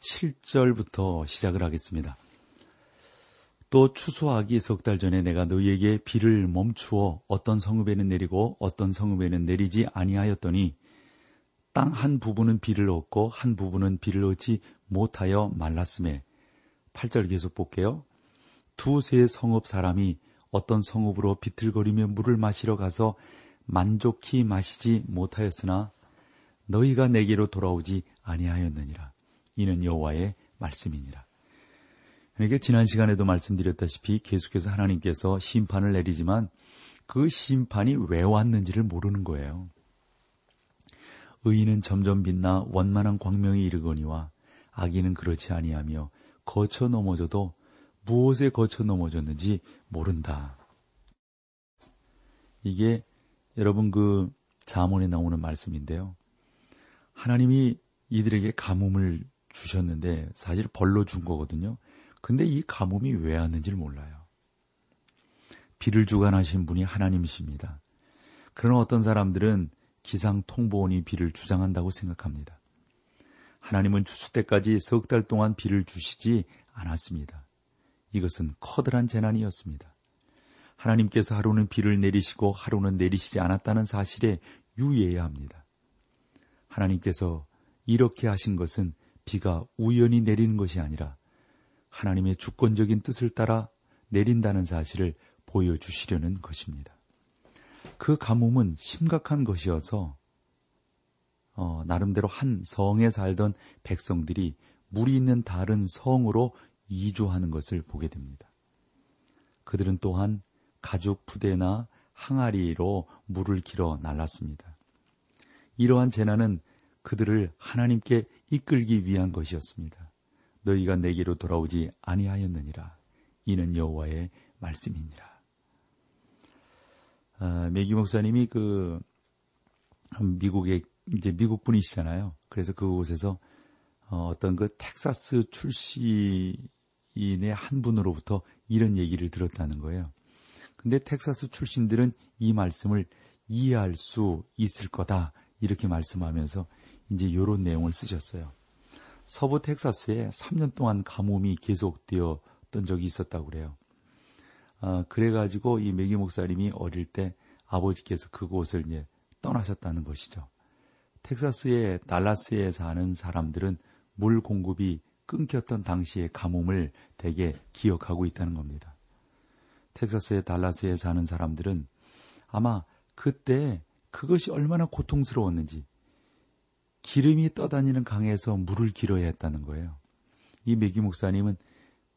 7절부터 시작을 하겠습니다. 또 추수하기 석 달 전에 내가 너희에게 비를 멈추어 어떤 성읍에는 내리고 어떤 성읍에는 내리지 아니하였더니 땅 한 부분은 비를 얻고 한 부분은 비를 얻지 못하여 말랐음에 8절 계속 볼게요. 두세 성읍 사람이 어떤 성읍으로 비틀거리며 물을 마시러 가서 만족히 마시지 못하였으나 너희가 내게로 돌아오지 아니하였느니라. 이는 여호와의 말씀이니라. 그러니까 지난 시간에도 말씀드렸다시피 계속해서 하나님께서 심판을 내리지만 그 심판이 왜 왔는지를 모르는 거예요. 의인은 점점 빛나 원만한 광명이 이르거니와 악인은 그렇지 아니하며 거쳐 넘어져도 무엇에 거쳐 넘어졌는지 모른다. 이게 여러분 그 자문에 나오는 말씀인데요. 하나님이 이들에게 가뭄을 주셨는데 사실 벌로 준 거거든요. 근데 이 가뭄이 왜 왔는지를 몰라요. 비를 주관하신 분이 하나님이십니다. 그러나 어떤 사람들은 기상 통보원이 비를 주장한다고 생각합니다. 하나님은 추수 때까지 석 달 동안 비를 주시지 않았습니다. 이것은 커다란 재난이었습니다. 하나님께서 하루는 비를 내리시고 하루는 내리시지 않았다는 사실에 유의해야 합니다. 하나님께서 이렇게 하신 것은 비가 우연히 내리는 것이 아니라 하나님의 주권적인 뜻을 따라 내린다는 사실을 보여주시려는 것입니다. 그 가뭄은 심각한 것이어서 어, 나름대로 한 성에 살던 백성들이 물이 있는 다른 성으로 이주하는 것을 보게 됩니다. 그들은 또한 가죽 푸대나 항아리로 물을 길어 날랐습니다. 이러한 재난은 그들을 하나님께 이끌기 위한 것이었습니다. 너희가 내게로 돌아오지 아니하였느니라. 이는 여호와의 말씀이니라. 아, 메기 목사님이 그 미국에 이제 미국 분이시잖아요. 그래서 그곳에서 어, 어떤 그 텍사스 출신의 한 분으로부터 이런 얘기를 들었다는 거예요. 근데 텍사스 출신들은 이 말씀을 이해할 수 있을 거다 이렇게 말씀하면서 이제 요런 내용을 쓰셨어요. 서부 텍사스에 3년 동안 가뭄이 계속되었던 적이 있었다고 그래요. 아, 그래가지고 이 메기 목사님이 어릴 때 아버지께서 그곳을 이제 떠나셨다는 것이죠. 텍사스의 달라스에 사는 사람들은 물 공급이 끊겼던 당시의 가뭄을 대개 기억하고 있다는 겁니다. 텍사스의 달라스에 사는 사람들은 아마 그때 그것이 얼마나 고통스러웠는지 기름이 떠다니는 강에서 물을 길어야 했다는 거예요. 이 메기 목사님은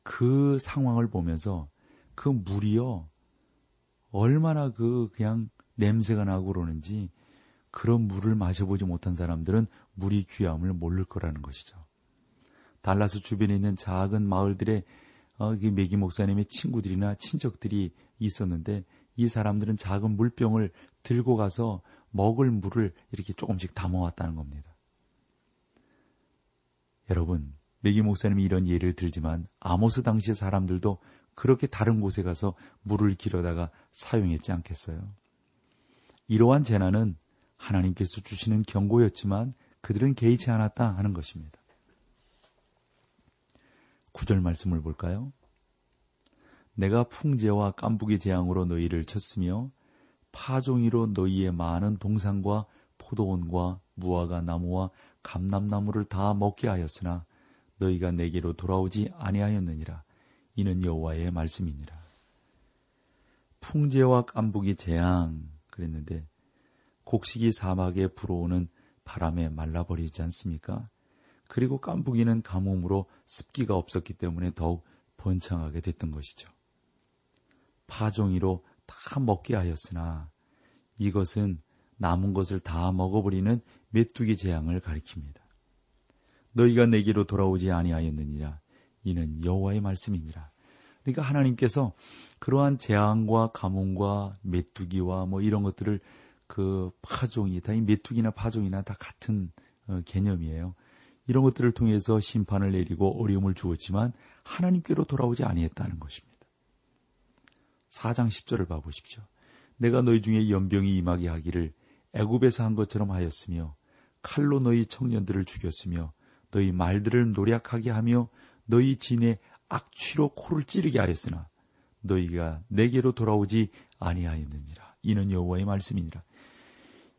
그 상황을 보면서 그 물이요 얼마나 그 그냥 냄새가 나고 그러는지 그런 물을 마셔보지 못한 사람들은 물이 귀함을 모를 거라는 것이죠. 달라스 주변에 있는 작은 마을들의 어, 메기 목사님의 친구들이나 친척들이 있었는데 이 사람들은 작은 물병을 들고 가서 먹을 물을 이렇게 조금씩 담아왔다는 겁니다. 여러분, 메기 목사님이 이런 예를 들지만 아모스 당시의 사람들도 그렇게 다른 곳에 가서 물을 길어다가 사용했지 않겠어요? 이러한 재난은 하나님께서 주시는 경고였지만 그들은 개의치 않았다 하는 것입니다. 구절 말씀을 볼까요? 내가 풍제와 깐부기 재앙으로 너희를 쳤으며 파종이로 너희의 많은 동산과 포도원과 무화과 나무와 감람나무를 다 먹게 하였으나 너희가 내게로 돌아오지 아니하였느니라. 이는 여호와의 말씀이니라. 풍제와 깐부기 재앙 그랬는데 곡식이 사막에 불어오는 바람에 말라버리지 않습니까? 그리고 깐부기는 가뭄으로 습기가 없었기 때문에 더욱 번창하게 됐던 것이죠. 파종이로 다 먹게 하였으나 이것은 남은 것을 다 먹어버리는 메뚜기 재앙을 가리킵니다. 너희가 내게로 돌아오지 아니하였느니라. 이는 여호와의 말씀이니라. 그러니까 하나님께서 그러한 재앙과 가뭄과 메뚜기와 뭐 이런 것들을 그 파종이 다 이 메뚜기나 파종이나 다 같은 어, 개념이에요. 이런 것들을 통해서 심판을 내리고 어려움을 주었지만 하나님께로 돌아오지 아니했다는 것입니다. 4장 10절을 봐 보십시오. 내가 너희 중에 연병이 임하게 하기를 애굽에서 한 것처럼 하였으며 칼로 너희 청년들을 죽였으며 너희 말들을 노략하게 하며 너희 진의 악취로 코를 찌르게 하였으나 너희가 내게로 돌아오지 아니하였느니라. 이는 여호와의 말씀이니라.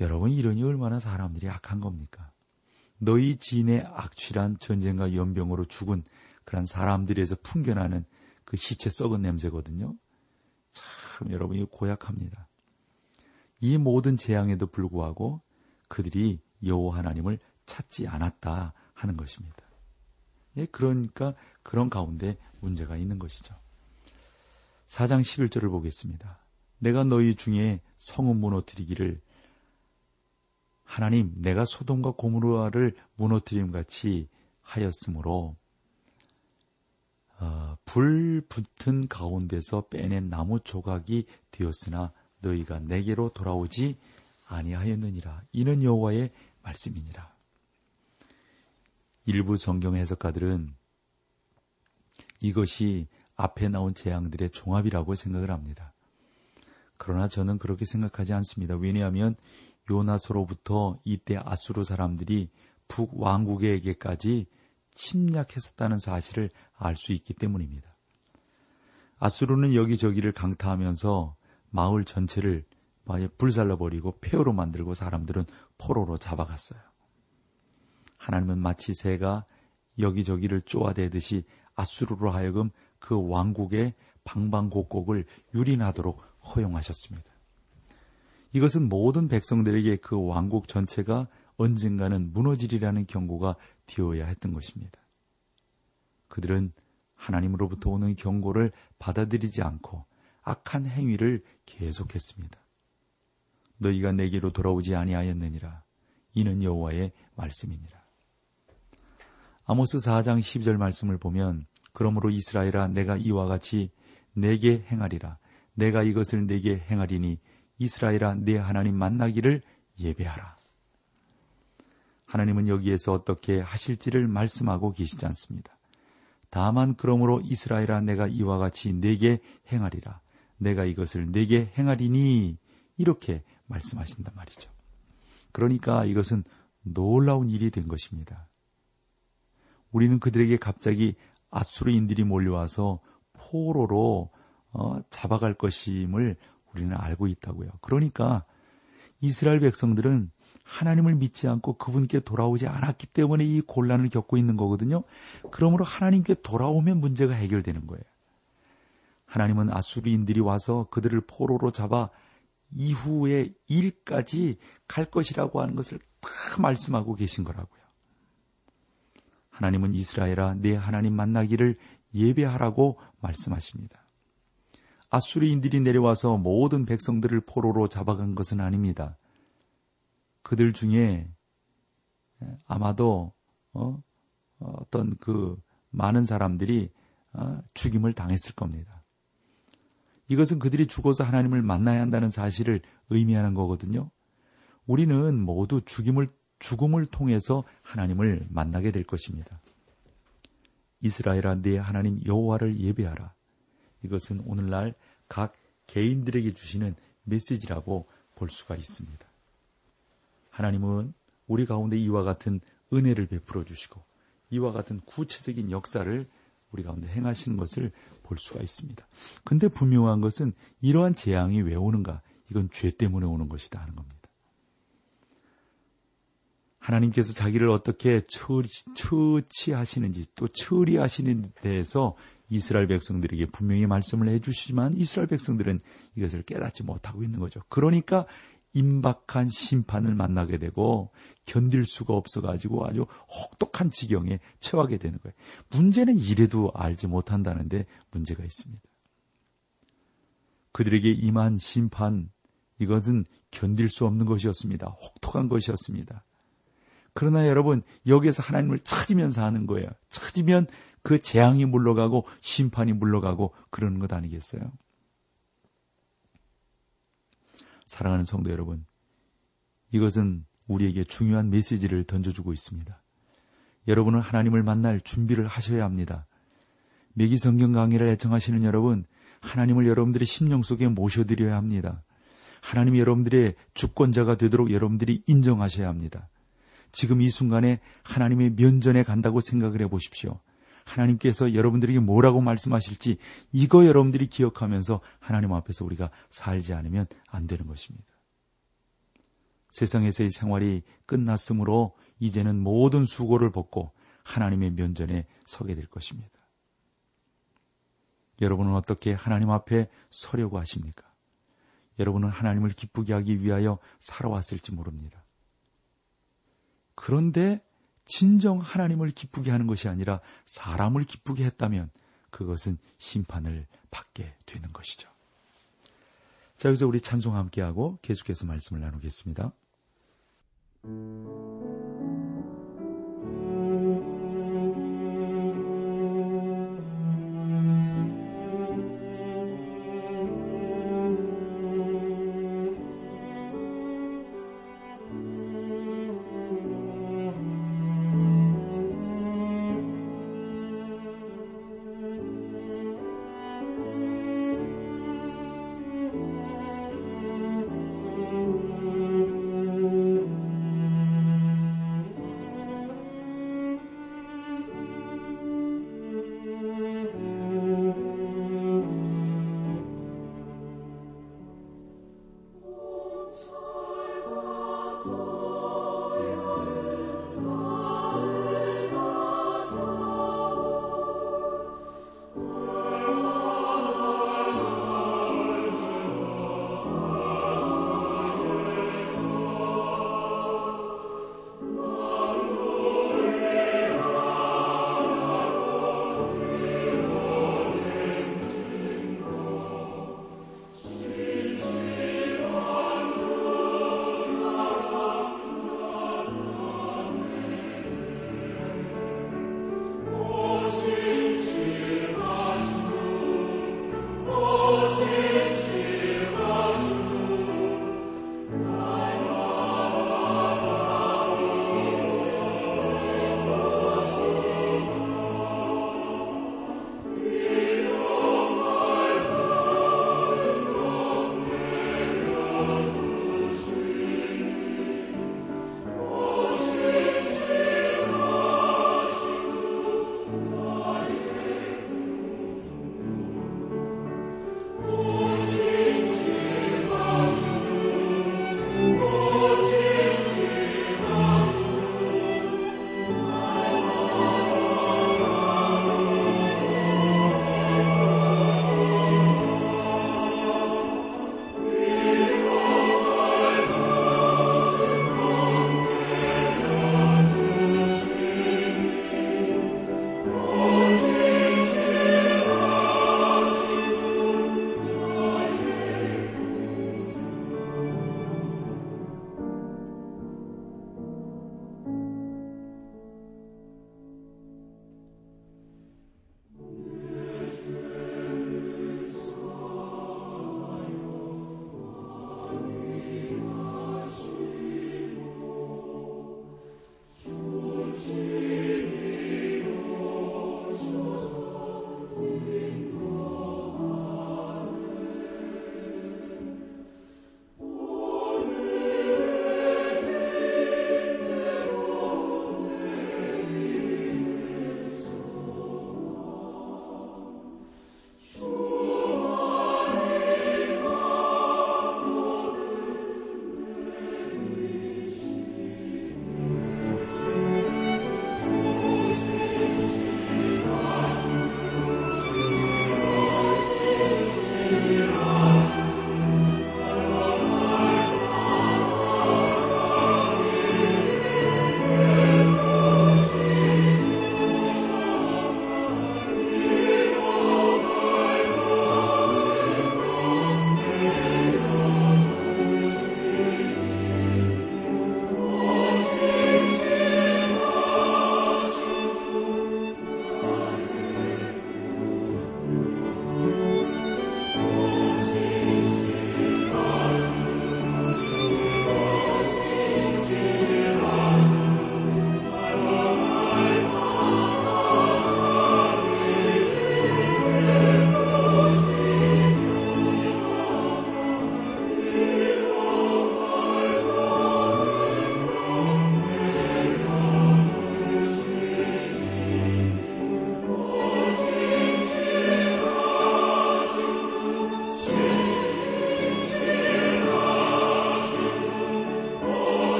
여러분 이러니 얼마나 사람들이 악한 겁니까? 너희 지인의 악취란 전쟁과 연병으로 죽은 그런 사람들에서 풍겨나는 그 시체 썩은 냄새거든요. 참 여러분 이 고약합니다. 이 모든 재앙에도 불구하고 그들이 여호와 하나님을 찾지 않았다 하는 것입니다. 예, 그러니까 그런 가운데 문제가 있는 것이죠. 4장 11절을 보겠습니다. 내가 너희 중에 성은 무너뜨리기를 하나님 내가 소돔과 고무르아를 무너뜨림 같이 하였으므로 어, 불 붙은 가운데서 빼낸 나무 조각이 되었으나 너희가 내게로 돌아오지 아니하였느니라. 이는 여호와의 말씀이니라. 일부 성경 해석가들은 이것이 앞에 나온 재앙들의 종합이라고 생각을 합니다. 그러나 저는 그렇게 생각하지 않습니다. 왜냐하면 요나서로부터 이때 아수르 사람들이 북왕국에게까지 침략했었다는 사실을 알 수 있기 때문입니다. 아수르는 여기저기를 강타하면서 마을 전체를 불살라버리고 폐허로 만들고 사람들은 포로로 잡아갔어요. 하나님은 마치 새가 여기저기를 쪼아대듯이 아수르로 하여금 그 왕국의 방방곡곡을 유린하도록 허용하셨습니다. 이것은 모든 백성들에게 그 왕국 전체가 언젠가는 무너지리라는 경고가 되어야 했던 것입니다. 그들은 하나님으로부터 오는 경고를 받아들이지 않고 악한 행위를 계속했습니다. 너희가 내게로 돌아오지 아니하였느니라. 이는 여호와의 말씀이니라. 아모스 4장 12절 말씀을 보면 그러므로 이스라엘아 내가 이와 같이 내게 행하리라. 내가 이것을 내게 행하리니 이스라엘아 내 하나님 만나기를 예배하라. 하나님은 여기에서 어떻게 하실지를 말씀하고 계시지 않습니다. 다만 그러므로 이스라엘아 내가 이와 같이 내게 행하리라. 내가 이것을 내게 행하리니 이렇게 말씀하신단 말이죠. 그러니까 이것은 놀라운 일이 된 것입니다. 우리는 그들에게 갑자기 아수르인들이 몰려와서 포로로 어, 잡아갈 것임을 우리는 알고 있다고요. 그러니까 이스라엘 백성들은 하나님을 믿지 않고 그분께 돌아오지 않았기 때문에 이 곤란을 겪고 있는 거거든요. 그러므로 하나님께 돌아오면 문제가 해결되는 거예요. 하나님은 아수리인들이 와서 그들을 포로로 잡아 이후의 일까지 갈 것이라고 하는 것을 다 말씀하고 계신 거라고요. 하나님은 이스라엘아 내 하나님 만나기를 예배하라고 말씀하십니다. 아수리인들이 내려와서 모든 백성들을 포로로 잡아간 것은 아닙니다. 그들 중에 아마도 어, 어떤 그 많은 사람들이 어, 죽임을 당했을 겁니다. 이것은 그들이 죽어서 하나님을 만나야 한다는 사실을 의미하는 거거든요. 우리는 모두 죽임을 죽음을 통해서 하나님을 만나게 될 것입니다. 이스라엘아 네 하나님 여호와를 예배하라. 이것은 오늘날 각 개인들에게 주시는 메시지라고 볼 수가 있습니다. 하나님은 우리 가운데 이와 같은 은혜를 베풀어 주시고 이와 같은 구체적인 역사를 우리 가운데 행하시는 것을 볼 수가 있습니다. 근데 분명한 것은 이러한 재앙이 왜 오는가? 이건 죄 때문에 오는 것이다 하는 겁니다. 하나님께서 자기를 어떻게 처리, 처치하시는지 또 처리하시는 데 대해서 이스라엘 백성들에게 분명히 말씀을 해주시지만 이스라엘 백성들은 이것을 깨닫지 못하고 있는 거죠. 그러니까 임박한 심판을 만나게 되고 견딜 수가 없어가지고 아주 혹독한 지경에 처하게 되는 거예요. 문제는 이래도 알지 못한다는데 문제가 있습니다. 그들에게 임한 심판, 이것은 견딜 수 없는 것이었습니다. 혹독한 것이었습니다. 그러나 여러분, 여기에서 하나님을 찾으면서 하는 거예요. 찾으면 그 재앙이 물러가고 심판이 물러가고 그러는 것 아니겠어요? 사랑하는 성도 여러분, 이것은 우리에게 중요한 메시지를 던져주고 있습니다. 여러분은 하나님을 만날 준비를 하셔야 합니다. 매기 성경 강의를 애청하시는 여러분, 하나님을 여러분들의 심령 속에 모셔드려야 합니다. 하나님이 여러분들의 주권자가 되도록 여러분들이 인정하셔야 합니다. 지금 이 순간에 하나님의 면전에 간다고 생각을 해 보십시오. 하나님께서 여러분들에게 뭐라고 말씀하실지 이거 여러분들이 기억하면서 하나님 앞에서 우리가 살지 않으면 안 되는 것입니다. 세상에서의 생활이 끝났으므로 이제는 모든 수고를 벗고 하나님의 면전에 서게 될 것입니다. 여러분은 어떻게 하나님 앞에 서려고 하십니까? 여러분은 하나님을 기쁘게 하기 위하여 살아왔을지 모릅니다. 그런데 진정 하나님을 기쁘게 하는 것이 아니라 사람을 기쁘게 했다면 그것은 심판을 받게 되는 것이죠. 자, 여기서 우리 찬송 함께하고 계속해서 말씀을 나누겠습니다.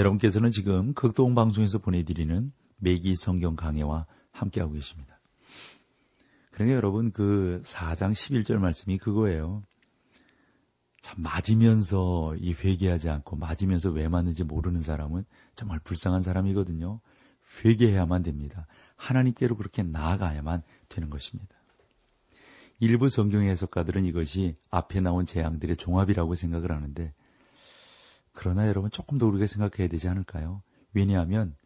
여러분께서는 지금 극동 방송에서 보내드리는 매기 성경 강해와 함께하고 계십니다. 그러니까 여러분 그 4장 11절 말씀이 그거예요. 참 맞으면서 이 회개하지 않고 맞으면서 왜 맞는지 모르는 사람은 정말 불쌍한 사람이거든요. 회개해야만 됩니다. 하나님께로 그렇게 나아가야만 되는 것입니다. 일부 성경 해석가들은 이것이 앞에 나온 재앙들의 종합이라고 생각을 하는데 그러나 여러분 조금 더 우리가 생각해야 되지 않을까요? 왜냐하면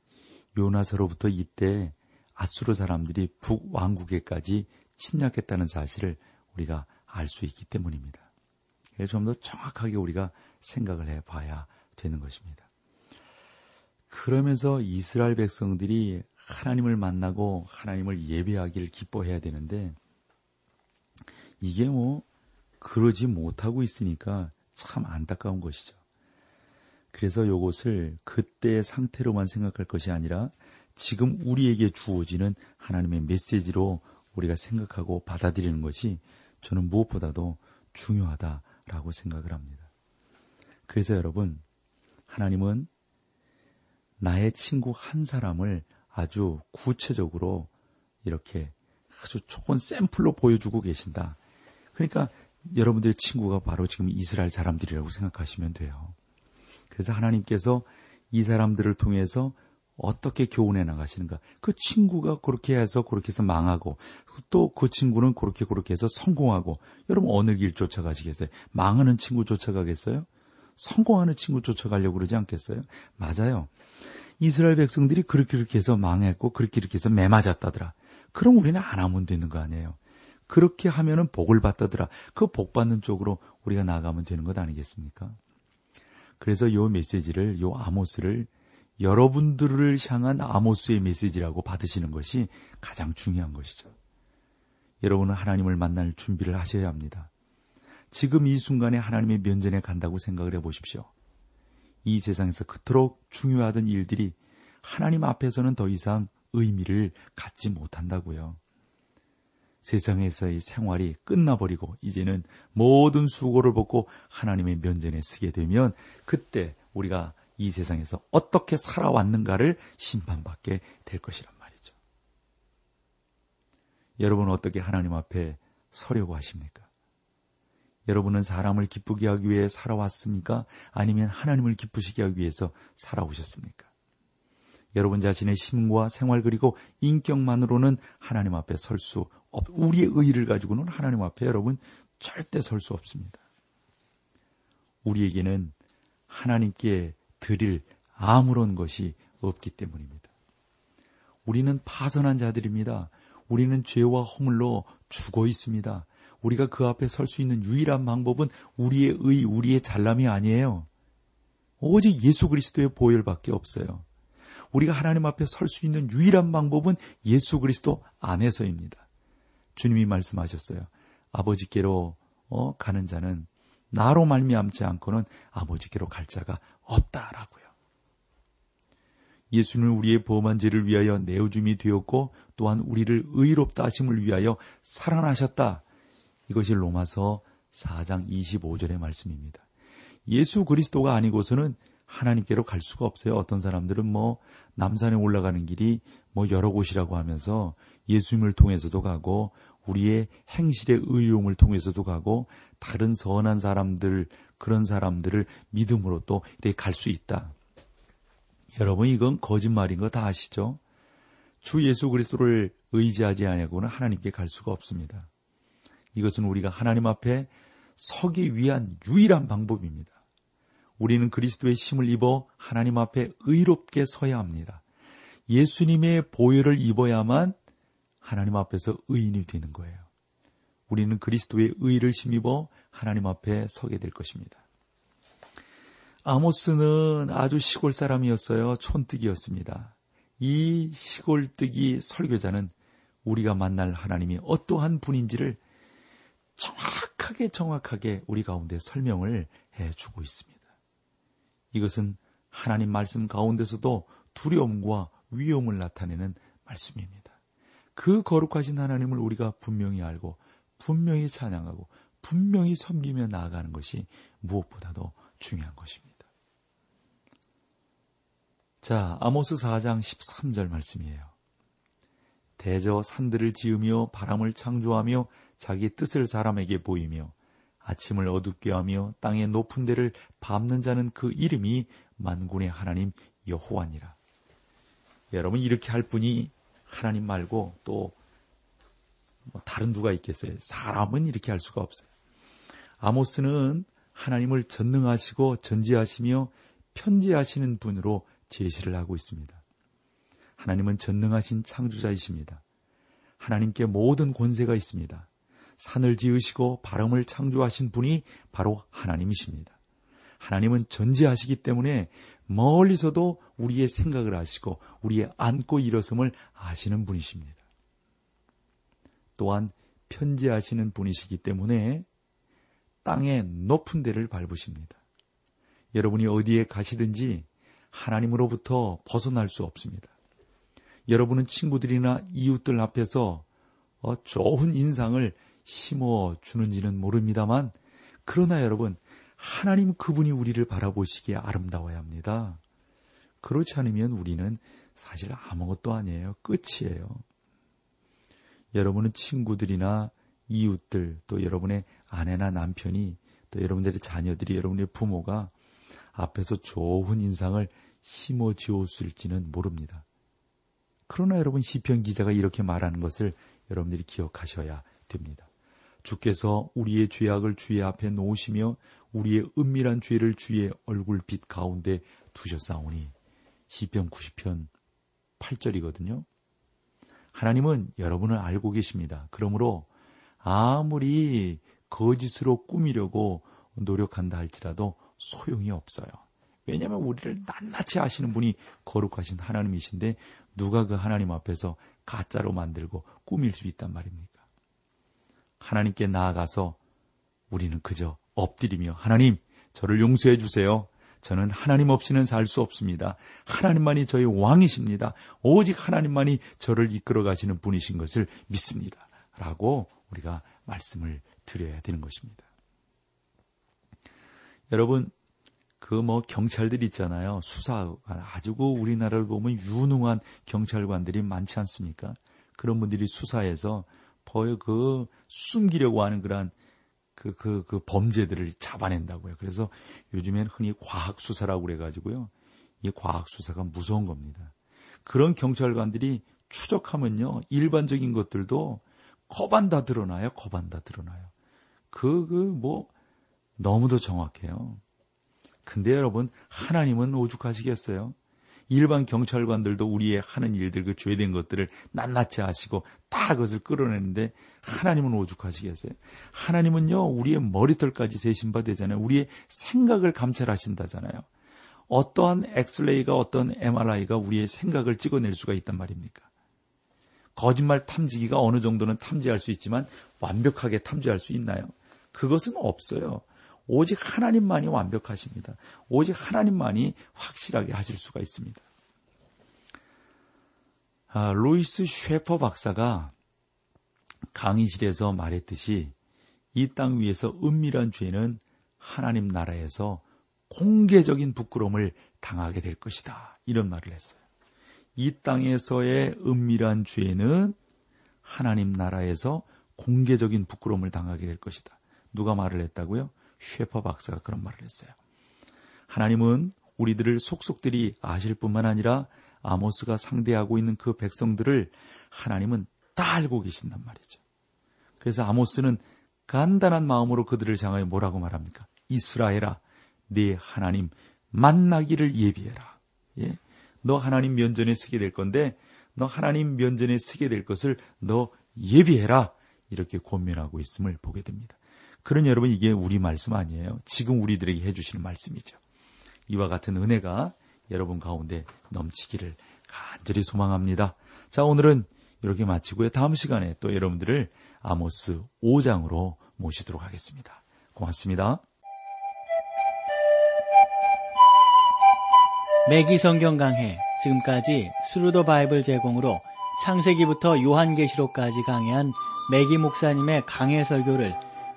요나서로부터 이때 아수르 사람들이 북왕국에까지 침략했다는 사실을 우리가 알 수 있기 때문입니다. 그래서 좀 더 정확하게 우리가 생각을 해 봐야 되는 것입니다. 그러면서 이스라엘 백성들이 하나님을 만나고 하나님을 예배하기를 기뻐해야 되는데 이게 뭐 그러지 못하고 있으니까 참 안타까운 것이죠. 그래서 이것을 그때의 상태로만 생각할 것이 아니라 지금 우리에게 주어지는 하나님의 메시지로 우리가 생각하고 받아들이는 것이 저는 무엇보다도 중요하다라고 생각을 합니다. 그래서 여러분, 하나님은 나의 친구 한 사람을 아주 구체적으로 이렇게 아주 좋은 샘플로 보여주고 계신다. 그러니까 여러분들의 친구가 바로 지금 이스라엘 사람들이라고 생각하시면 돼요. 그래서 하나님께서 이 사람들을 통해서 어떻게 교훈해 나가시는가. 그 친구가 그렇게 해서 그렇게 해서 망하고 또 그 친구는 그렇게 그렇게 해서 성공하고 여러분 어느 길 쫓아가시겠어요? 망하는 친구 쫓아가겠어요? 성공하는 친구 쫓아가려고 그러지 않겠어요? 맞아요. 이스라엘 백성들이 그렇게 그렇게 해서 망했고 그렇게 이렇게 해서 매맞았다더라. 그럼 우리는 안 하면 되는 거 아니에요? 그렇게 하면은 복을 받다더라. 그 복 받는 쪽으로 우리가 나가면 되는 것 아니겠습니까? 그래서 요 메시지를 요 아모스를 여러분들을 향한 아모스의 메시지라고 받으시는 것이 가장 중요한 것이죠. 여러분은 하나님을 만날 준비를 하셔야 합니다. 지금 이 순간에 하나님의 면전에 간다고 생각을 해 보십시오. 이 세상에서 그토록 중요하던 일들이 하나님 앞에서는 더 이상 의미를 갖지 못한다고요. 세상에서의 생활이 끝나버리고 이제는 모든 수고를 벗고 하나님의 면전에 서게 되면 그때 우리가 이 세상에서 어떻게 살아왔는가를 심판받게 될 것이란 말이죠. 여러분은 어떻게 하나님 앞에 서려고 하십니까? 여러분은 사람을 기쁘게 하기 위해 살아왔습니까? 아니면 하나님을 기쁘시게 하기 위해서 살아오셨습니까? 여러분 자신의 힘과 생활 그리고 인격만으로는 하나님 앞에 설수 없, 우리의 의의를 가지고는 하나님 앞에 여러분 절대 설 수 없습니다. 우리에게는 하나님께 드릴 아무런 것이 없기 때문입니다. 우리는 파선한 자들입니다. 우리는 죄와 허물로 죽어 있습니다. 우리가 그 앞에 설 수 있는 유일한 방법은 우리의 의, 우리의 잘남이 아니에요. 오직 예수 그리스도의 보혈밖에 없어요. 우리가 하나님 앞에 설 수 있는 유일한 방법은 예수 그리스도 안에서입니다. 주님이 말씀하셨어요. 아버지께로 어, 가는 자는 나로 말미암지 않고는 아버지께로 갈 자가 없다라고요. 예수는 우리의 범한 죄를 위하여 내어줌이 되었고 또한 우리를 의롭다 하심을 위하여 살아나셨다. 이것이 로마서 4장 25절의 말씀입니다. 예수 그리스도가 아니고서는 하나님께로 갈 수가 없어요. 어떤 사람들은 뭐 남산에 올라가는 길이 뭐 여러 곳이라고 하면서 예수님을 통해서도 가고 우리의 행실의 의용을 통해서도 가고 다른 선한 사람들 그런 사람들을 믿음으로 또 이렇게 갈 수 있다. 여러분 이건 거짓말인 거 다 아시죠? 주 예수 그리스도를 의지하지 않냐고는 하나님께 갈 수가 없습니다. 이것은 우리가 하나님 앞에 서기 위한 유일한 방법입니다. 우리는 그리스도의 힘을 입어 하나님 앞에 의롭게 서야 합니다. 예수님의 보혈을 입어야만 하나님 앞에서 의인이 되는 거예요. 우리는 그리스도의 의를 힘입어 하나님 앞에 서게 될 것입니다. 아모스는 아주 시골 사람이었어요. 촌뜨기였습니다. 이 시골뜨기 설교자는 우리가 만날 하나님이 어떠한 분인지를 정확하게 정확하게 우리 가운데 설명을 해 주고 있습니다. 이것은 하나님 말씀 가운데서도 두려움과 위험을 나타내는 말씀입니다. 그 거룩하신 하나님을 우리가 분명히 알고 분명히 찬양하고 분명히 섬기며 나아가는 것이 무엇보다도 중요한 것입니다. 자, 아모스 4장 13절 말씀이에요. 대저 산들을 지으며 바람을 창조하며 자기 뜻을 사람에게 보이며 아침을 어둡게 하며 땅의 높은 데를 밟는 자는 그 이름이 만군의 하나님 여호와니라. 여러분 이렇게 할 분이 하나님 말고 또뭐 다른 누가 있겠어요? 사람은 이렇게 할 수가 없어요. 아모스는 하나님을 전능하시고 전지하시며 편지하시는 분으로 제시를 하고 있습니다. 하나님은 전능하신 창조자이십니다. 하나님께 모든 권세가 있습니다. 산을 지으시고 바람을 창조하신 분이 바로 하나님이십니다. 하나님은 전지하시기 때문에 멀리서도 우리의 생각을 아시고 우리의 안고 일어섬을 아시는 분이십니다. 또한 편지하시는 분이시기 때문에 땅의 높은 데를 밟으십니다. 여러분이 어디에 가시든지 하나님으로부터 벗어날 수 없습니다. 여러분은 친구들이나 이웃들 앞에서 어, 좋은 인상을 심어 주는지는 모릅니다만, 그러나 여러분, 하나님 그분이 우리를 바라보시기에 아름다워야 합니다. 그렇지 않으면 우리는 사실 아무것도 아니에요. 끝이에요. 여러분은 친구들이나 이웃들, 또 여러분의 아내나 남편이, 또 여러분들의 자녀들이, 여러분의 부모가 앞에서 좋은 인상을 심어 지었을지는 모릅니다. 그러나 여러분 시편 기자가 이렇게 말하는 것을 여러분들이 기억하셔야 됩니다. 주께서 우리의 죄악을 주의 앞에 놓으시며 우리의 은밀한 죄를 주의 얼굴빛 가운데 두셨사오니 시편 90편 8절이거든요. 하나님은 여러분을 알고 계십니다. 그러므로 아무리 거짓으로 꾸미려고 노력한다 할지라도 소용이 없어요. 왜냐하면 우리를 낱낱이 아시는 분이 거룩하신 하나님이신데 누가 그 하나님 앞에서 가짜로 만들고 꾸밀 수 있단 말입니까? 하나님께 나아가서 우리는 그저 엎드리며 하나님 저를 용서해 주세요. 저는 하나님 없이는 살 수 없습니다. 하나님만이 저의 왕이십니다. 오직 하나님만이 저를 이끌어 가시는 분이신 것을 믿습니다. 라고 우리가 말씀을 드려야 되는 것입니다. 여러분, 그 뭐 경찰들 있잖아요. 수사 아주 그 우리나라를 보면 유능한 경찰관들이 많지 않습니까? 그런 분들이 수사해서 거의 그 숨기려고 하는 그런 그, 그, 그 범죄들을 잡아낸다고요. 그래서 요즘엔 흔히 과학수사라고 그래가지고요. 이 과학수사가 무서운 겁니다. 그런 경찰관들이 추적하면요. 일반적인 것들도 거반 다 드러나요. 거반 다 드러나요. 그, 그, 뭐, 너무도 정확해요. 근데 여러분, 하나님은 오죽하시겠어요? 일반 경찰관들도 우리의 하는 일들, 그 죄된 것들을 낱낱이 아시고 다 그것을 끌어내는데 하나님은 오죽하시겠어요? 하나님은요, 우리의 머리털까지 세신 바 되잖아요. 우리의 생각을 감찰하신다잖아요. 어떠한 엑스레이가 어떤 MRI가 우리의 생각을 찍어낼 수가 있단 말입니까? 거짓말 탐지기가 어느 정도는 탐지할 수 있지만 완벽하게 탐지할 수 있나요? 그것은 없어요. 오직 하나님만이 완벽하십니다. 오직 하나님만이 확실하게 하실 수가 있습니다. 아, 로이스 쉐퍼 박사가 강의실에서 말했듯이 이 땅 위에서 은밀한 죄는 하나님 나라에서 공개적인 부끄러움을 당하게 될 것이다. 이런 말을 했어요. 이 땅에서의 은밀한 죄는 하나님 나라에서 공개적인 부끄러움을 당하게 될 것이다. 누가 말을 했다고요? 쉐퍼 박사가 그런 말을 했어요. 하나님은 우리들을 속속들이 아실 뿐만 아니라 아모스가 상대하고 있는 그 백성들을 하나님은 다 알고 계신단 말이죠. 그래서 아모스는 간단한 마음으로 그들을 향하여 뭐라고 말합니까? 이스라엘아, 네 하나님 만나기를 예비해라. 예? 너 하나님 면전에 서게 될 건데 너 하나님 면전에 서게 될 것을 너 예비해라. 이렇게 권면하고 있음을 보게 됩니다. 그런 여러분 이게 우리 말씀 아니에요. 지금 우리들에게 해주시는 말씀이죠. 이와 같은 은혜가 여러분 가운데 넘치기를 간절히 소망합니다. 자, 오늘은 이렇게 마치고요. 다음 시간에 또 여러분들을 아모스 5장으로 모시도록 하겠습니다. 고맙습니다. 맥기 성경 강해 지금까지 Thru the Bible 제공으로 창세기부터 요한계시록까지 강해한 맥기 목사님의 강해 설교를